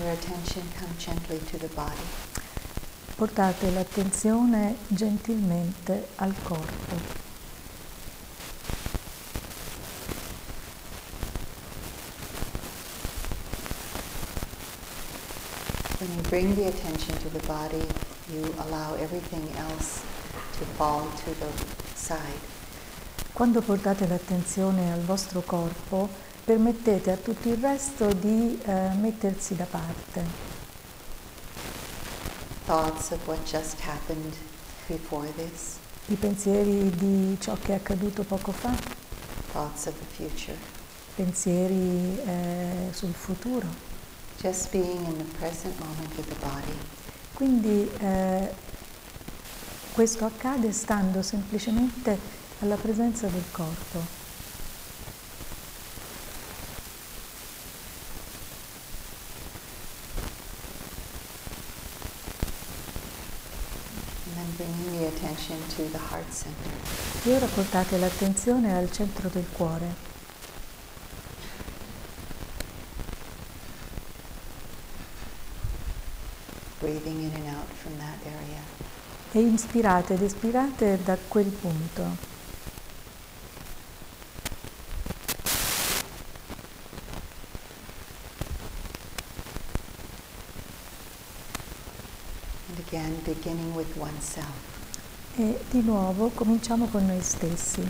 your attention come gently to the body. Portate l'attenzione gentilmente al corpo. When you bring the attention to the body, you allow everything else to fall to the side. Quando portate l'attenzione al vostro corpo, permettete a tutto il resto di eh, mettersi da parte. I pensieri di ciò che è accaduto poco fa, pensieri eh, sul futuro. Quindi eh, questo accade stando semplicemente alla presenza del corpo. And then bringing the attention to the heart center. E ora portate l'attenzione al centro del cuore. breathing in and out from that area. E inspirate ed espirate da quel punto. And again, beginning with oneself. E di nuovo cominciamo con noi stessi.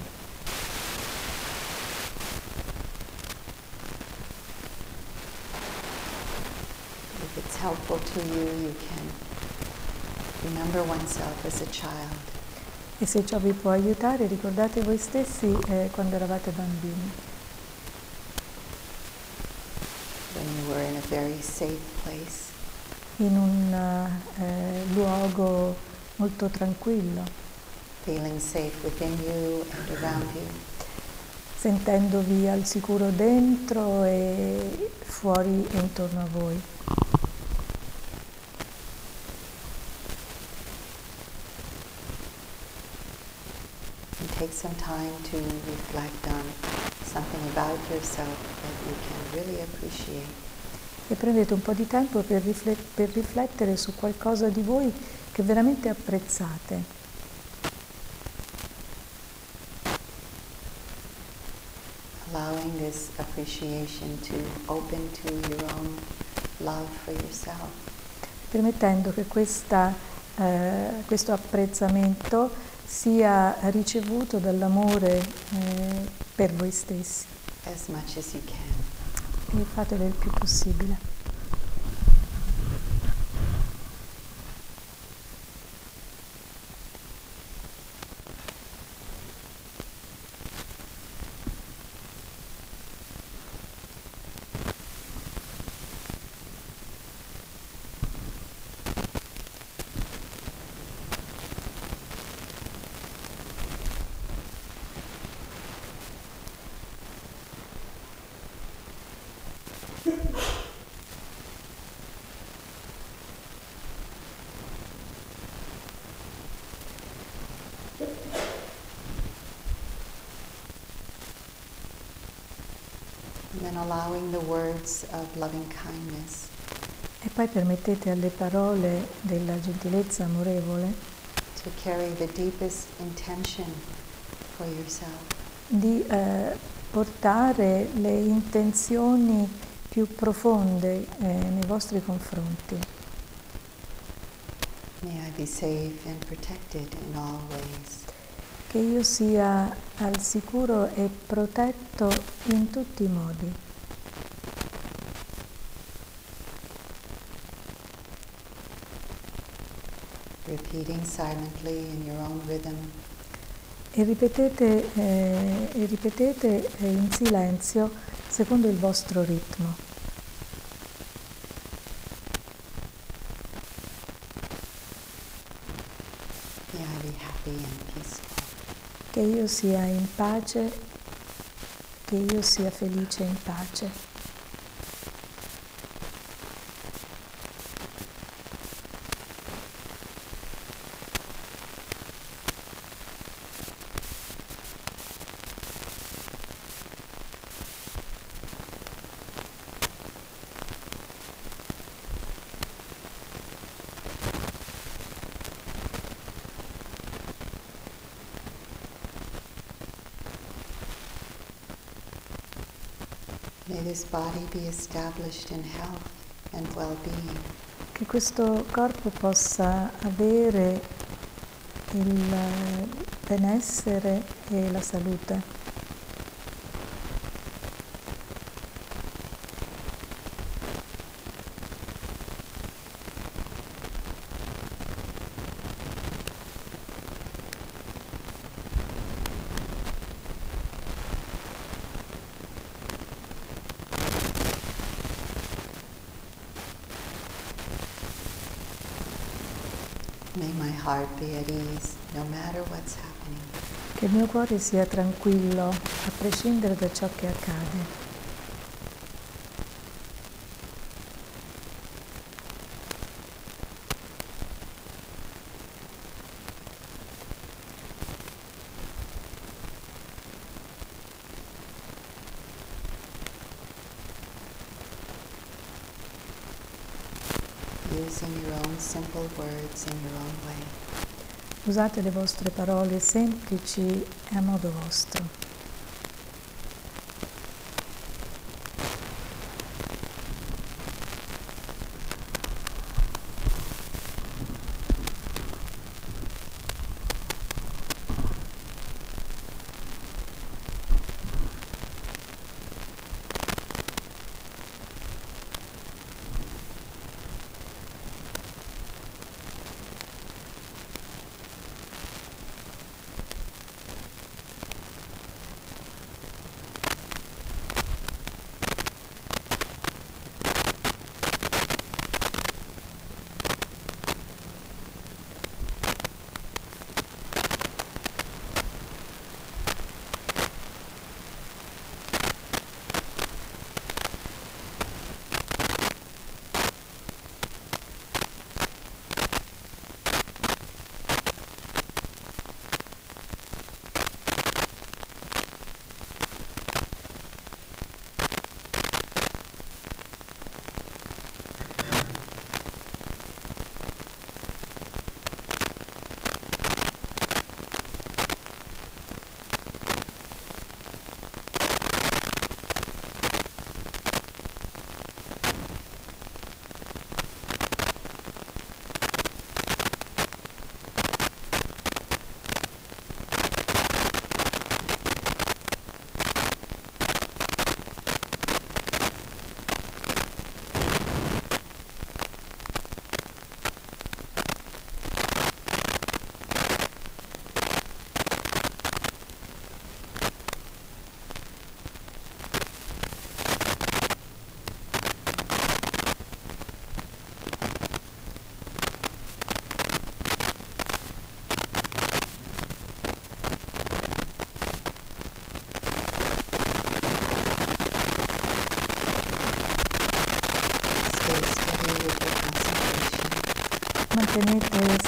If it's helpful to you, you can remember oneself as a child. E se ciò vi può aiutare, ricordate voi stessi eh, quando eravate bambini, when you were in a very safe place, in un eh, luogo molto tranquillo, feeling safe within you and around you. sentendovi al sicuro dentro e fuori e intorno a voi. And take some time to reflect on something about yourself that you can really appreciate. E prendete un po' di tempo per, rifle- per riflettere su qualcosa di voi che veramente apprezzate. Allowing this appreciation to open to your own love for yourself. permettendo che questa, eh, questo apprezzamento sia ricevuto dall'amore eh, per voi stessi as much as you can. e fatelo il più possibile. E poi permettete alle parole della gentilezza amorevole to carry the deepest intention for yourself. di eh, portare le intenzioni più profonde eh, nei vostri confronti. May I be safe and protected in all ways. Che io sia al sicuro e protetto in tutti i modi. Repeating silently in your own rhythm E ripetete, eh, e ripetete eh, in silenzio secondo il vostro ritmo. May I be happy and peaceful. Che io sia in pace, che io sia felice in pace. May this body be established in health and well-being. Che questo corpo possa avere il eh, benessere e la salute. Cuore sia tranquillo a prescindere da ciò che accade. Using your own simple words in your own way. Usate le vostre parole semplici e a modo vostro.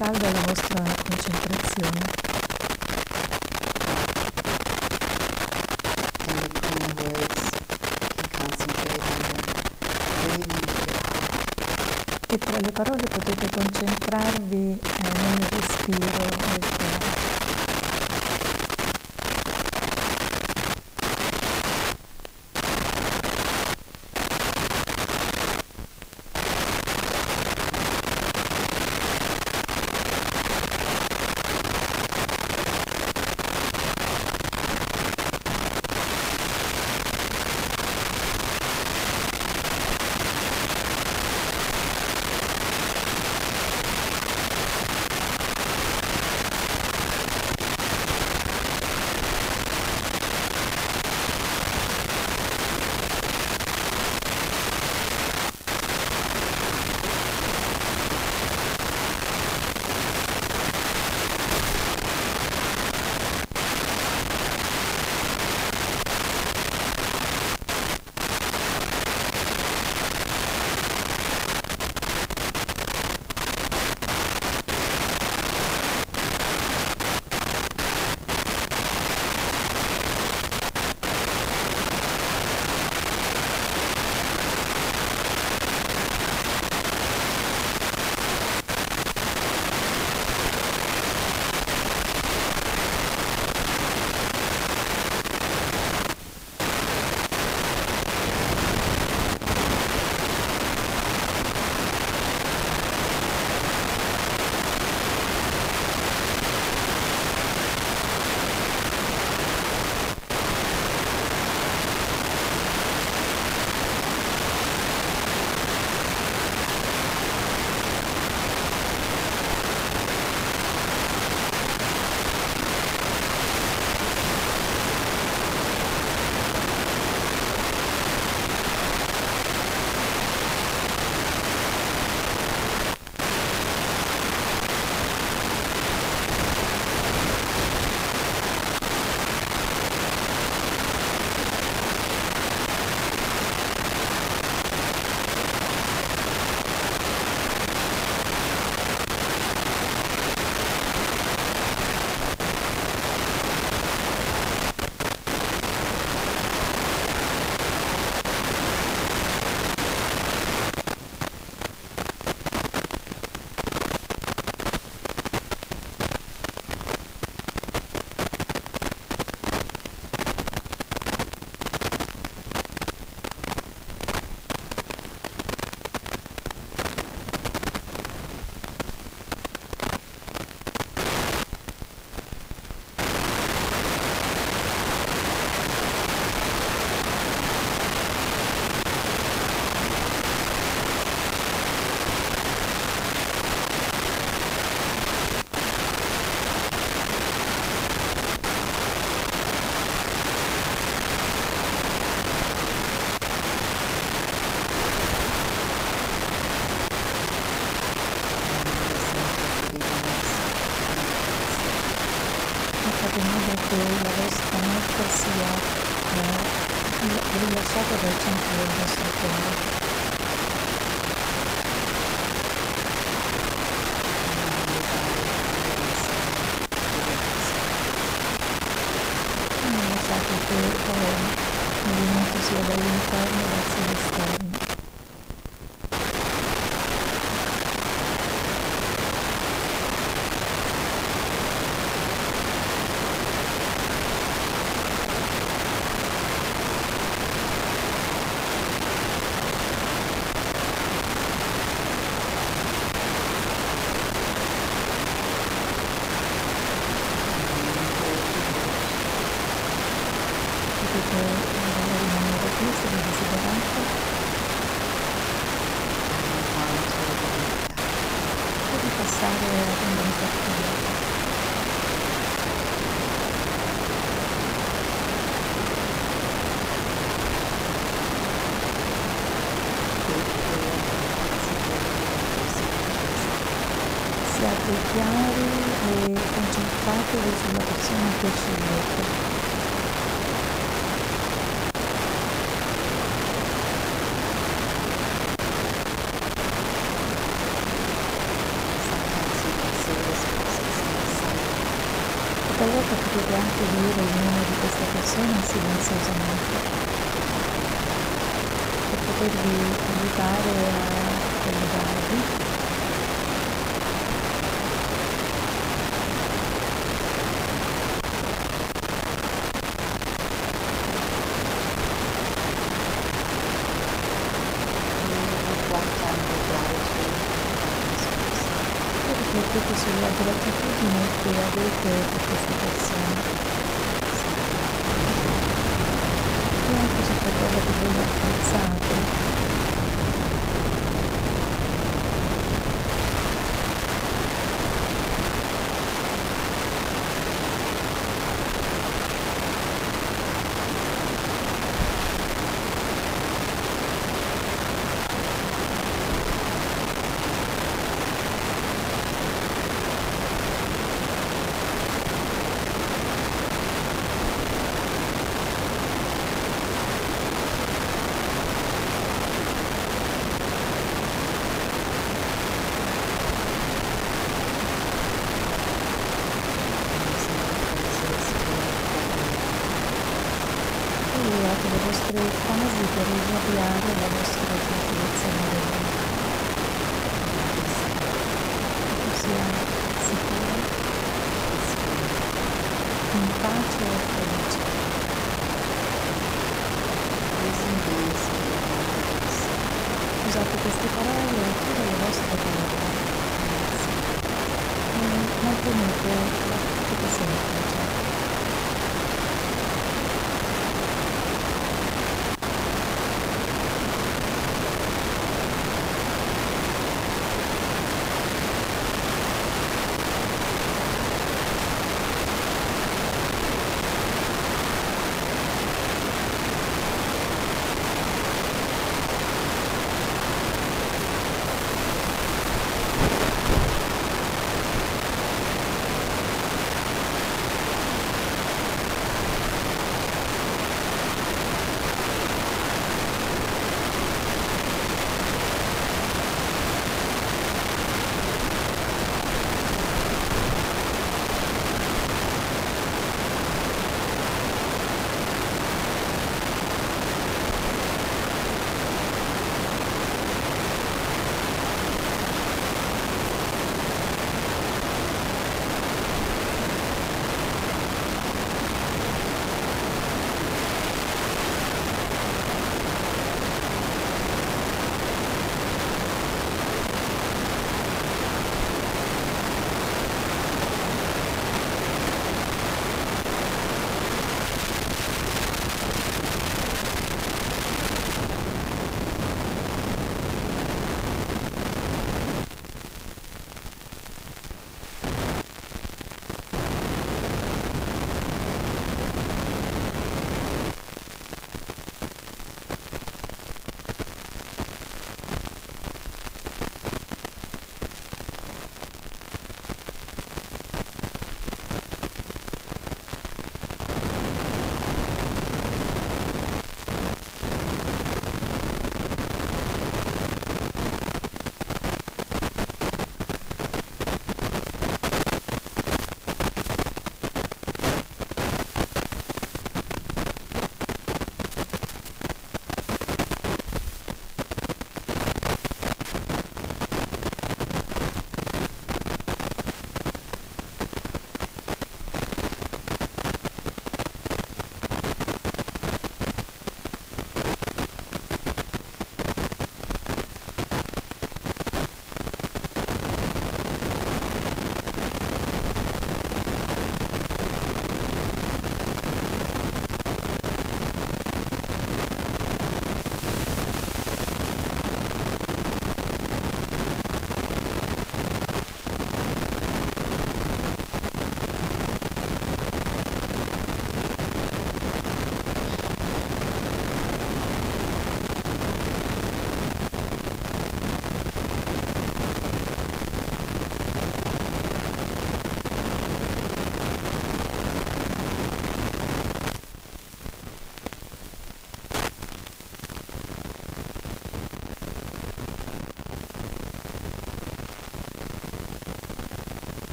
Breathing of your heart. e tra le parole potete concentrarvi eh, nel respiro the or moving to see about uniform or that's the style. sulla gratitudine che avete per queste persone. E anche sotto quello che voi apprezzate,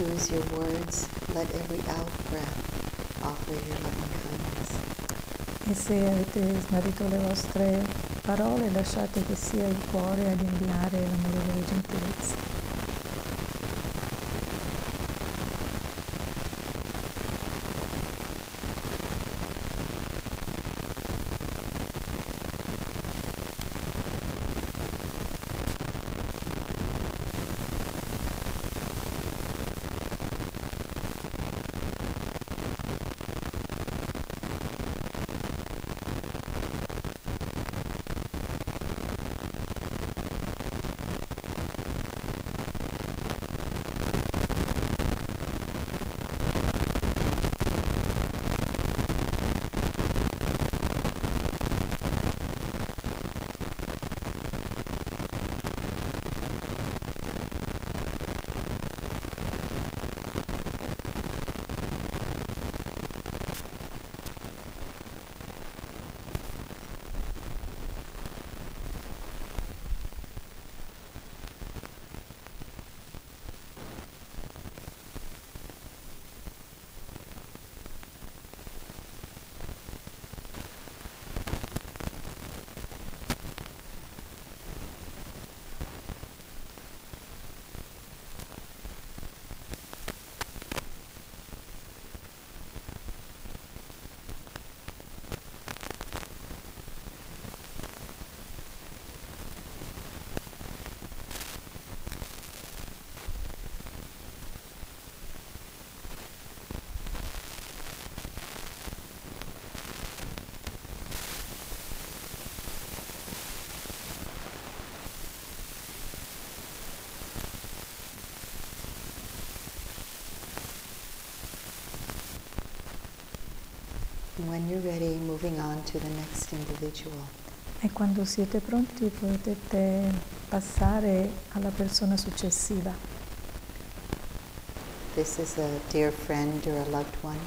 lose your words, let every out breath offer your loving kindness. E se avete smarrito le vostre parole, lasciate che sia il cuore ad inviare l'amorevole gentilezza. When you're ready, moving on to the next individual. E quando siete pronti potete passare alla persona successiva. This is a dear friend or a loved one.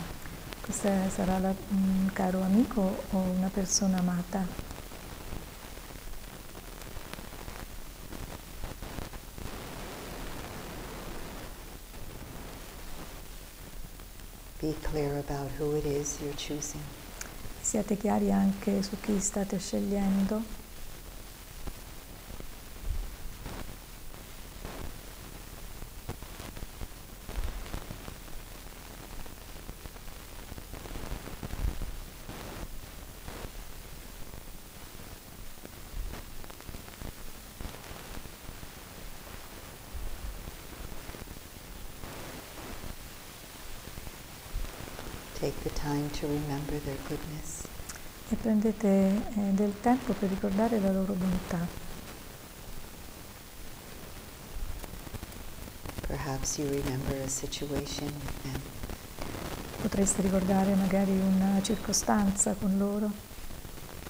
Questa sarà la- un caro amico o una persona amata. Be clear about who it is you're choosing. Siate chiari anche su chi state scegliendo. Take the time to remember their goodness. e prendete eh, del tempo per ricordare la loro bontà. Perhaps you remember a situation with them. Potreste ricordare magari una circostanza con loro,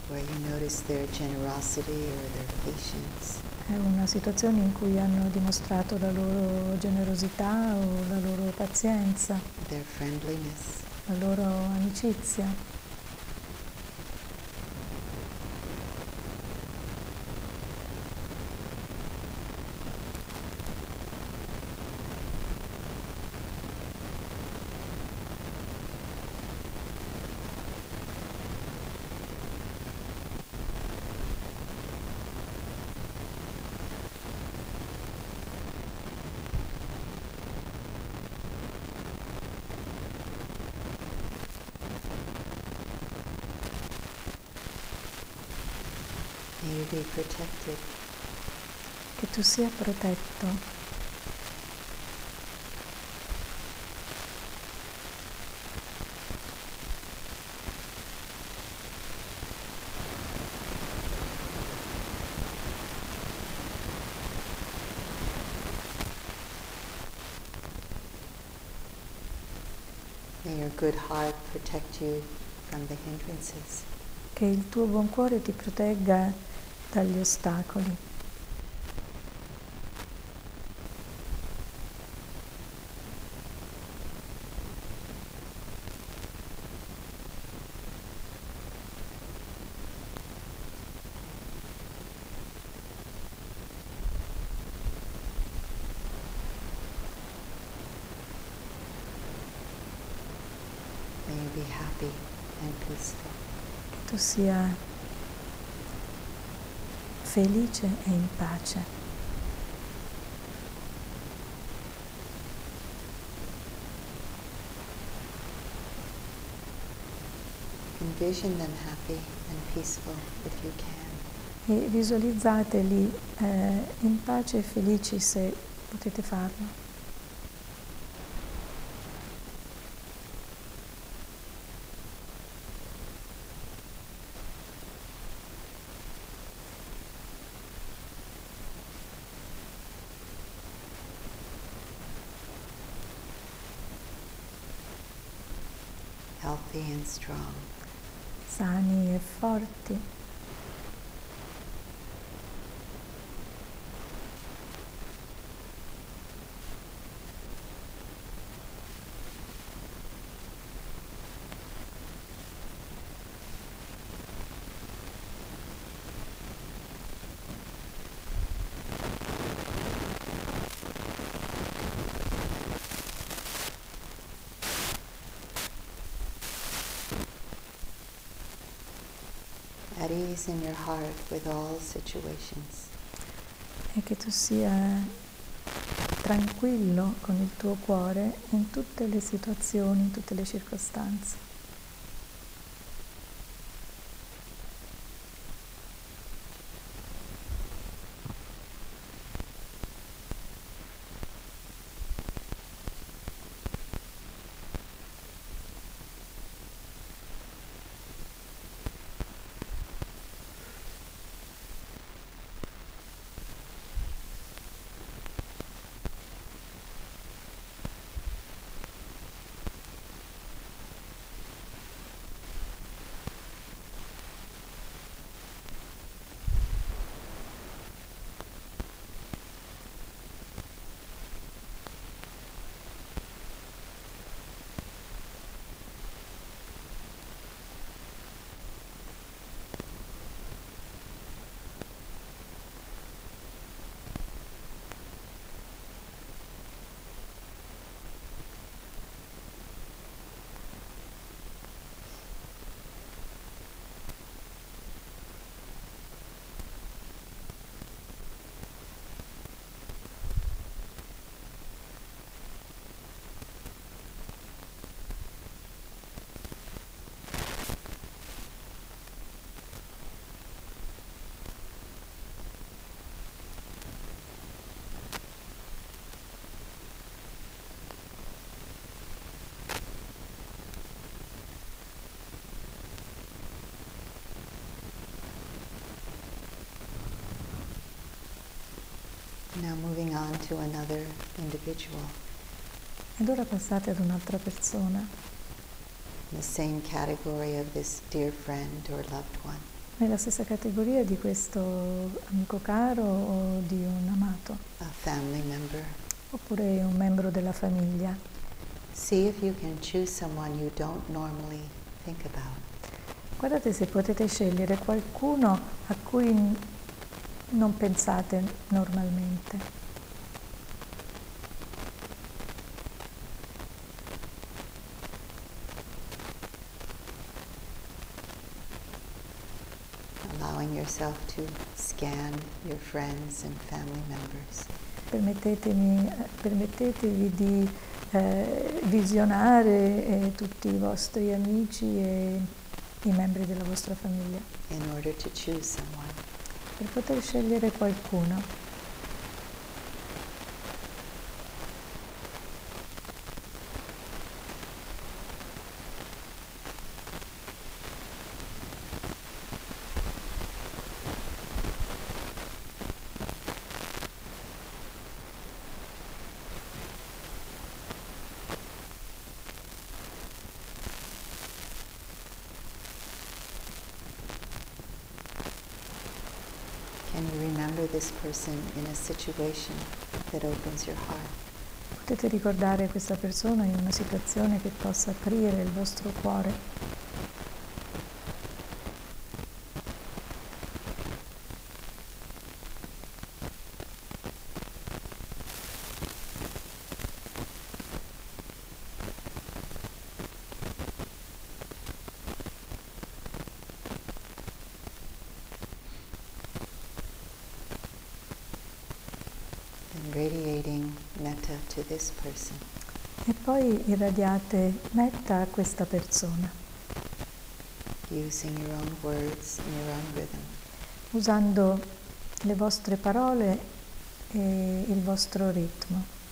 where you notice their generosity or their patience, è una situazione in cui hanno dimostrato la loro generosità o la loro pazienza, their friendliness. La loro amicizia. Che tu sia protetto, May your good heart protect you from the hindrances. che il tuo buon cuore ti protegga dagli ostacoli. May you be happy and peaceful. To see sia felice e in pace. Envision them happy and peaceful if you can. E visualizzateli eh, in pace e felici se potete farlo. Healthy and strong. sani e forti. In your heart with all situations. e che tu sia tranquillo con il tuo cuore in tutte le situazioni, in tutte le circostanze. Now moving on to another individual Ed ora passate ad un'altra persona, in the same category of this dear friend or loved one. nella stessa categoria di questo amico caro o di un amato, a family member. oppure un membro della famiglia. See if you can choose someone you don't normally think about. Guardate se potete scegliere qualcuno a cui non pensate normalmente. allowing yourself to scan your friends and family members. Permettetemi, eh, permettetevi di eh, visionare eh, tutti i vostri amici e i membri della vostra famiglia in order to choose someone. Per poter scegliere qualcuno. Can you remember this person in a situation that opens your heart? Potete ricordare questa persona in una situazione che possa aprire il vostro cuore. metta to this person. E poi irradiate metta a questa persona, words usando le vostre parole e il vostro ritmo.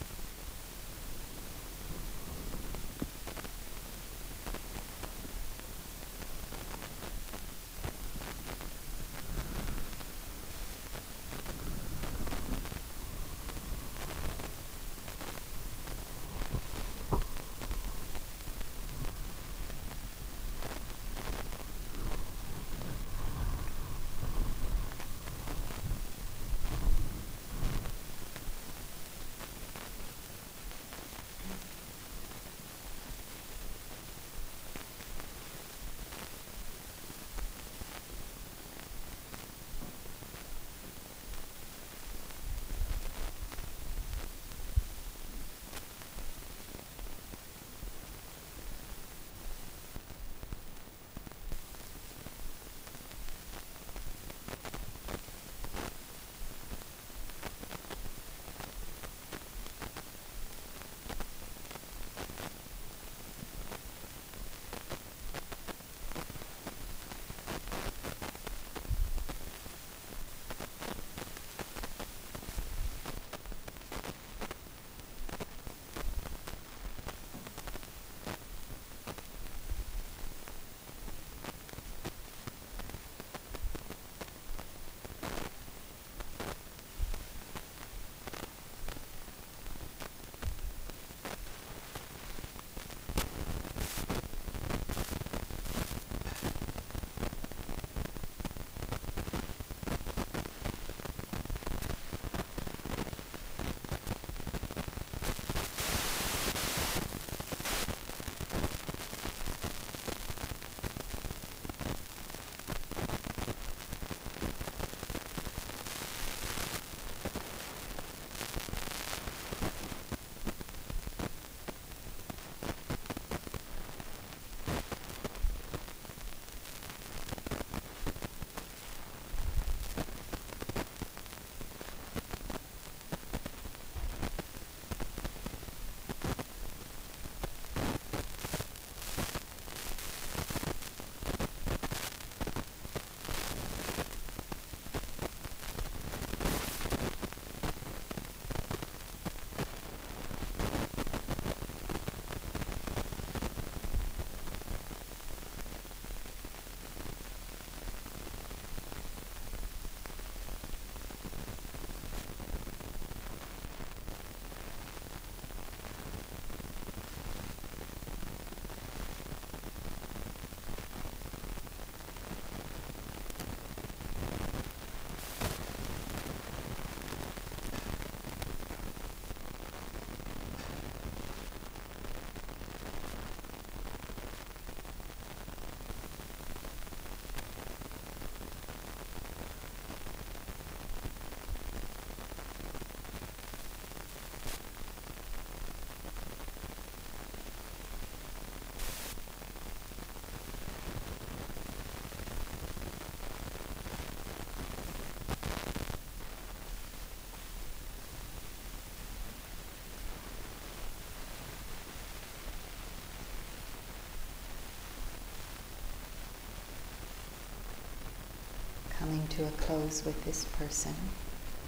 Coming to a close with this person.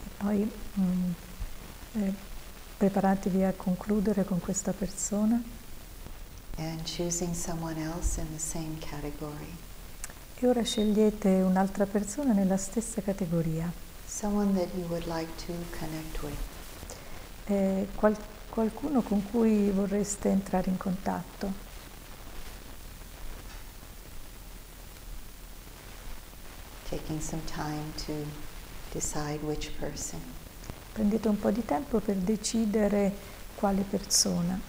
E poi mm, eh, preparatevi a concludere con questa persona and choosing someone else in the same category. e ora scegliete un'altra persona nella stessa categoria, Someone that you would like to connect with. Eh, qual- qualcuno con cui vorreste entrare in contatto. Taking some time to decide which person. Prendete un po' di tempo per decidere quale persona.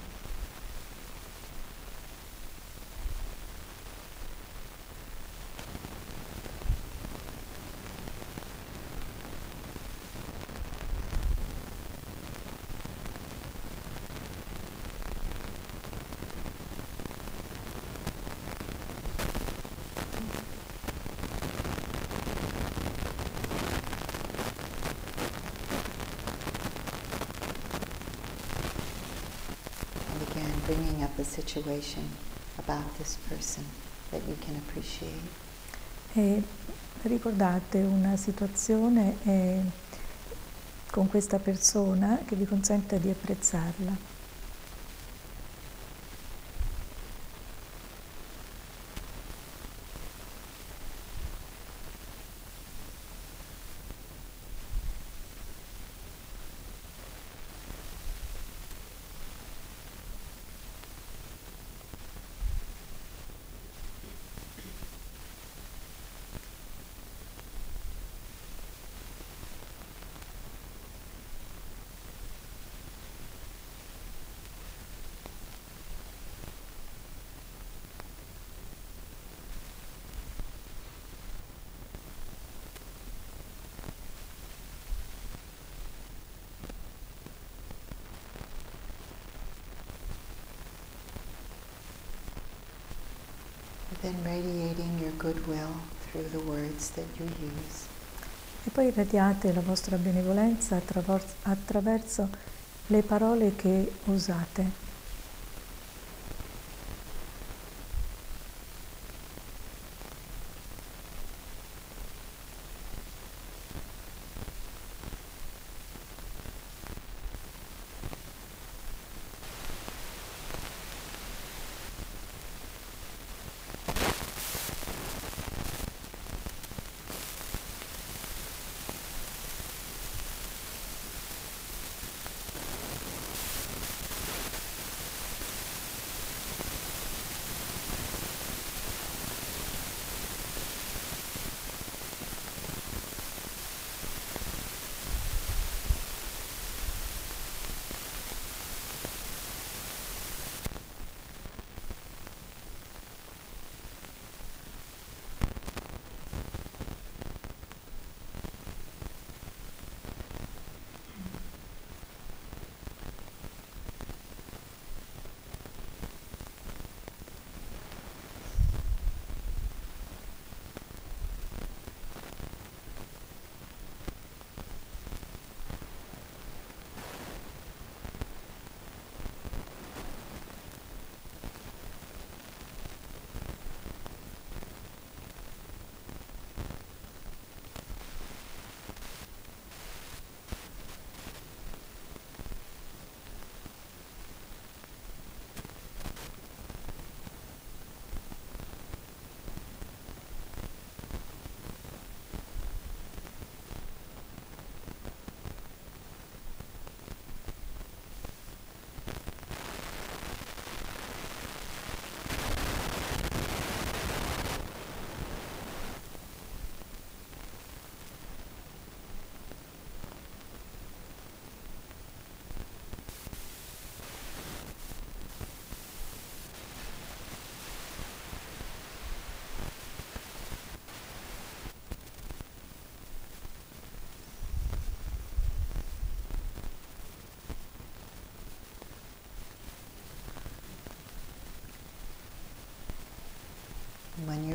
Bringing up a situation about this person that you can appreciate. E ricordate una situazione eh, con questa persona che vi consente di apprezzarla. Radiating your goodwill through the words that you use. E poi irradiate la vostra benevolenza attraverso le parole che usate.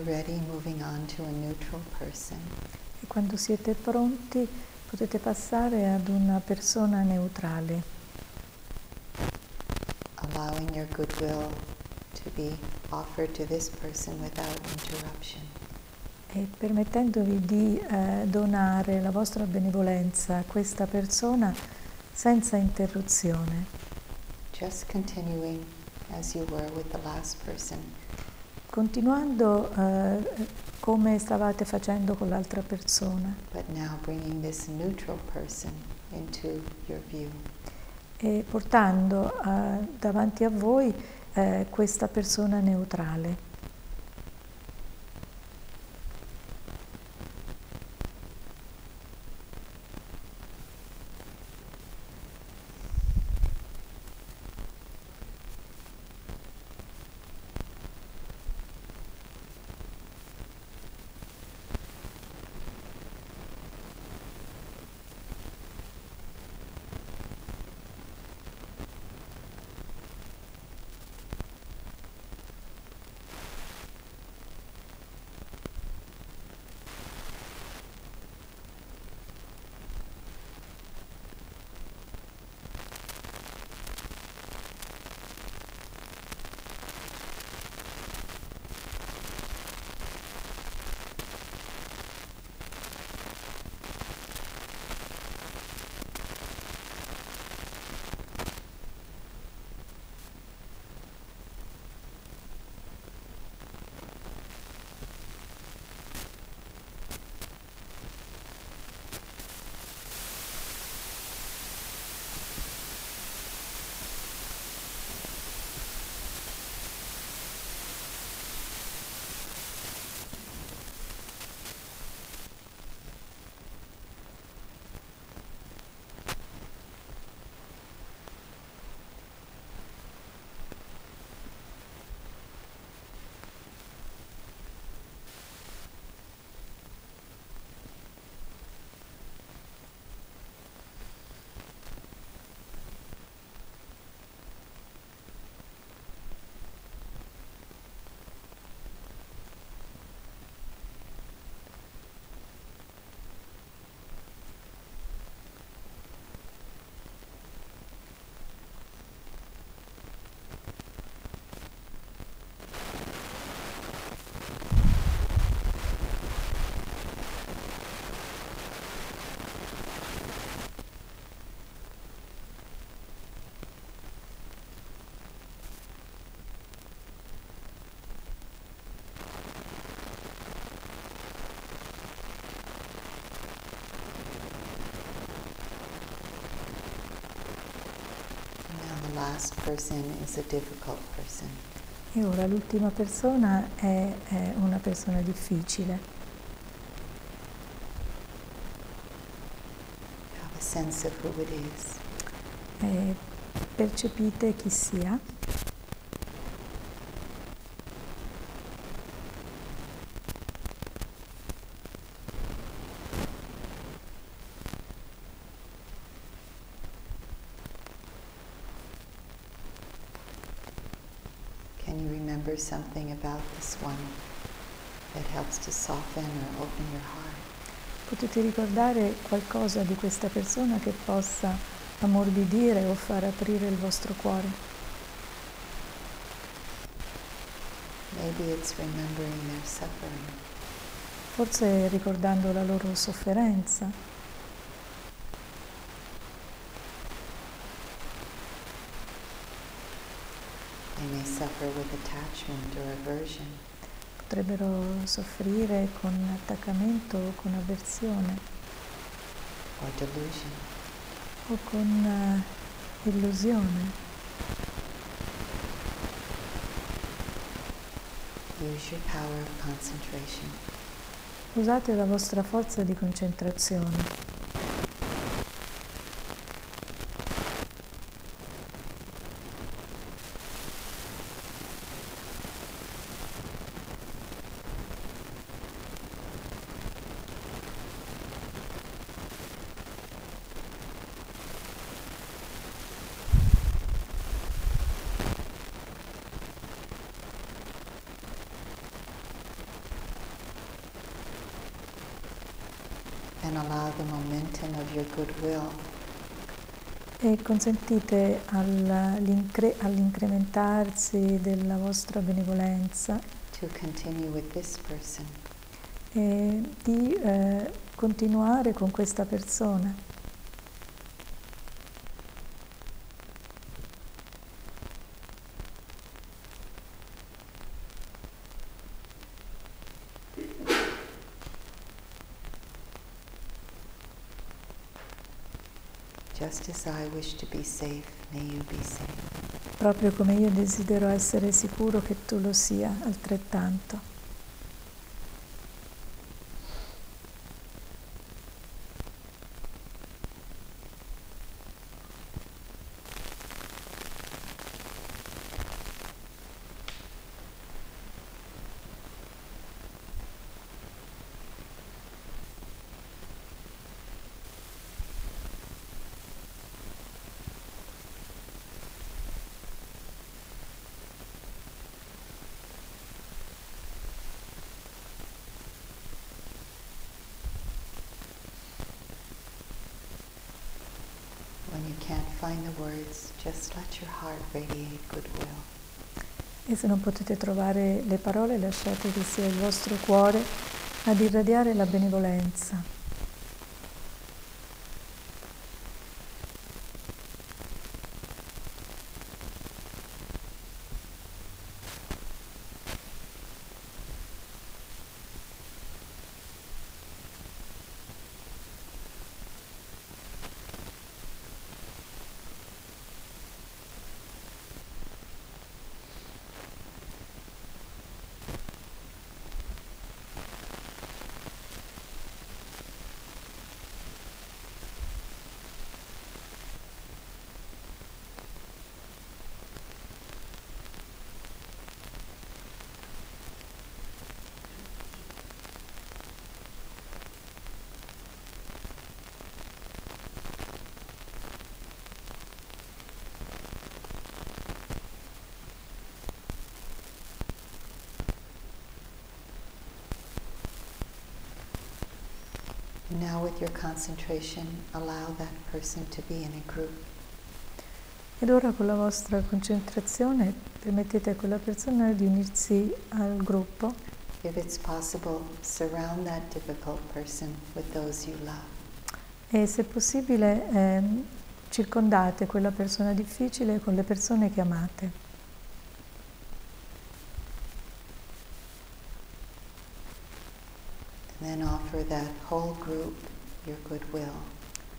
Ready. E quando siete pronti potete passare ad una persona neutrale, allowing your goodwill to be offered to this person without interruption. e permettendovi di eh, donare la vostra benevolenza a questa persona senza interruzione, Just continuing as you were with the last person. Continuando eh, come stavate facendo con l'altra persona e portando eh, davanti a voi eh, questa persona neutrale. Last person is a difficult person. E ora l'ultima persona è, è una persona difficile. Have a sense of who it is. E percepite chi sia. Can you remember something about this one that helps to soften or open your heart? Potete ricordare qualcosa di questa persona che possa ammorbidire o far aprire il vostro cuore? Maybe it's remembering their suffering. Forse ricordando la loro sofferenza. They may suffer with attachment or aversion. Potrebbero soffrire con attaccamento o con avversione o con eh, illusione. Use your power of concentration. Usate la vostra forza di concentrazione. And allow the momentum of your goodwill E consentite all'incre- all'incrementarsi della vostra benevolenza e di eh, continuare con questa persona. Just as I wish to be safe, may you be safe. Proprio come io desidero essere sicuro che tu lo sia altrettanto. When you can't find the words, just let your heart radiate goodwill. E se non potete trovare le parole, lasciate che sia il vostro cuore ad irradiare la benevolenza. Now, with your concentration, allow that person to be in a group. Ed ora con la vostra concentrazione permettete a quella persona di unirsi al gruppo If it's possible, surround that difficult person with those you love. e se possibile ehm, circondate quella persona difficile con le persone che amate. And then offer that whole group your goodwill.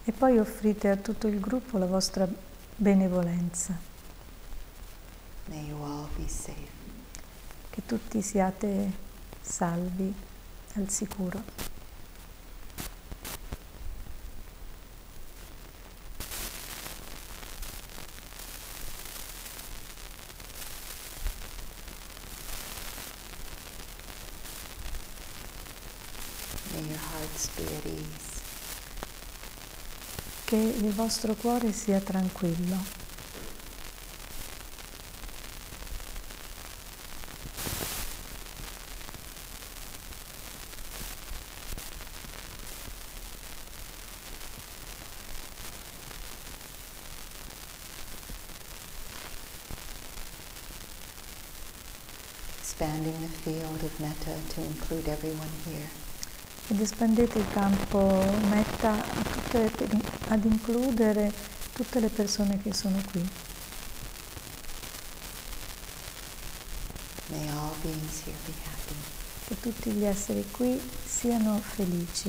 E poi offrite a tutto il gruppo la vostra benevolenza. May you all be safe. che tutti siate salvi al sicuro. May your hearts be at ease. Che il vostro cuore sia tranquillo. Expanding the field of metta to include everyone here. Ed espandete il campo metta a tutte- ad includere tutte le persone che sono qui. Che tutti gli esseri qui siano felici.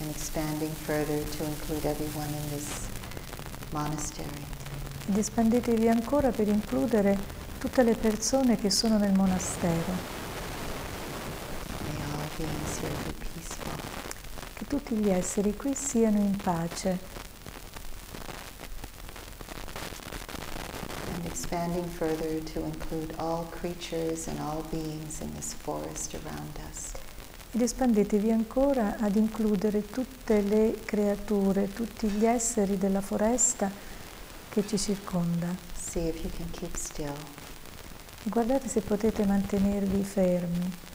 And expanding further to include everyone in this monastery. Ed espandetevi ancora per includere tutte le persone che sono nel monastero. May all beings here be peaceful. Che tutti gli esseri qui siano in pace. And expanding further to include all creatures and all beings in this forest around us. Ed espandetevi ancora ad includere tutte le creature, tutti gli esseri della foresta che ci circonda. Guardate se potete mantenervi fermi.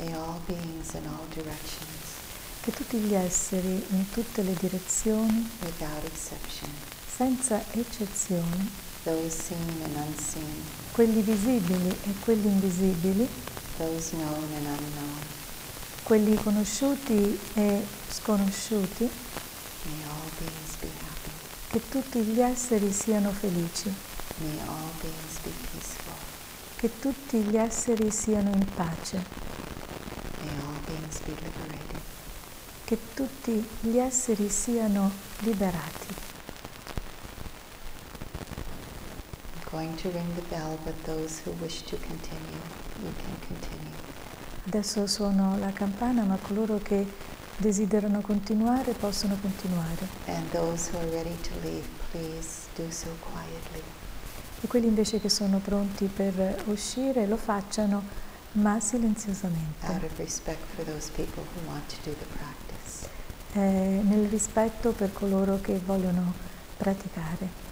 May all beings in all directions, Che tutti gli esseri in tutte le direzioni, without exception, senza eccezioni, those seen and unseen, quelli visibili e quelli invisibili, those known and unknown, quelli conosciuti e sconosciuti, may all beings be happy. che tutti gli esseri siano felici, May all beings be peaceful. che tutti gli esseri siano in pace, be liberated. che tutti gli esseri siano liberati. I'm going to ring the bell, but those who wish to continue, you can continue. Adesso suono la campana, ma coloro che desiderano continuare possono continuare. And those who are ready to leave, please do so quietly. E quelli invece che sono pronti per uscire lo facciano, ma silenziosamente, eh, nel rispetto per coloro che vogliono praticare.